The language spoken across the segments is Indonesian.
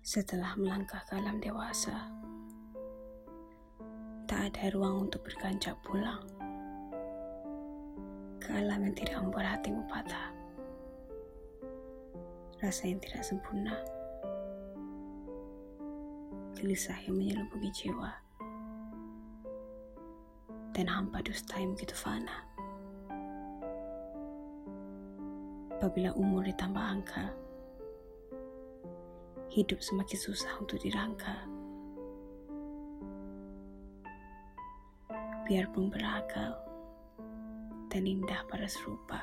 Setelah melangkah ke alam dewasa, tak ada ruang untuk berkancak pulang ke alam yang tidak membuat hatimu patah. Rasa yang tidak sempurna, gelisah yang menyelubungi jiwa, dan hampa dusta yang begitu fana. Apabila umur ditambah angka, hidup semakin susah untuk dirangka. Biarpun berakal dan indah pada serupa,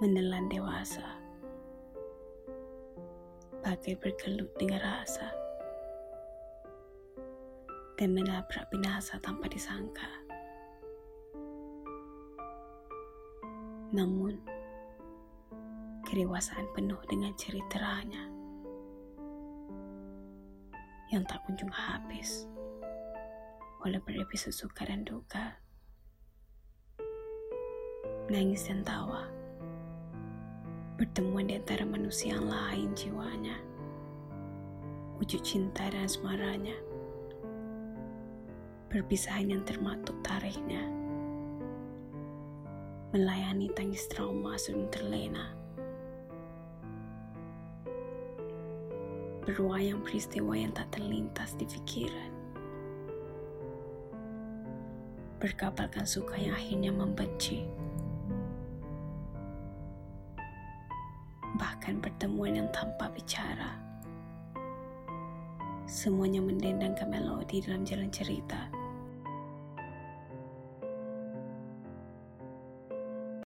menelan dewasa, bagai bergelut dengan rasa, dan menabrak binasa tanpa disangka. Namun, kedewasaan penuh dengan ceritanya. Yang tak kunjung habis. Oleh berepisode suka dan duka. Nangis dan tawa. Pertemuan di antara manusia yang lain jiwanya. Wujud cinta dan semaranya perpisahan yang termatuk tarikhnya melayani tangis trauma sebelum terlena berwayang peristiwa yang tak terlintas di pikiran. Berkapalkan suka yang akhirnya membenci. Bahkan pertemuan yang tanpa bicara. Semuanya mendendang ke melodi dalam jalan cerita.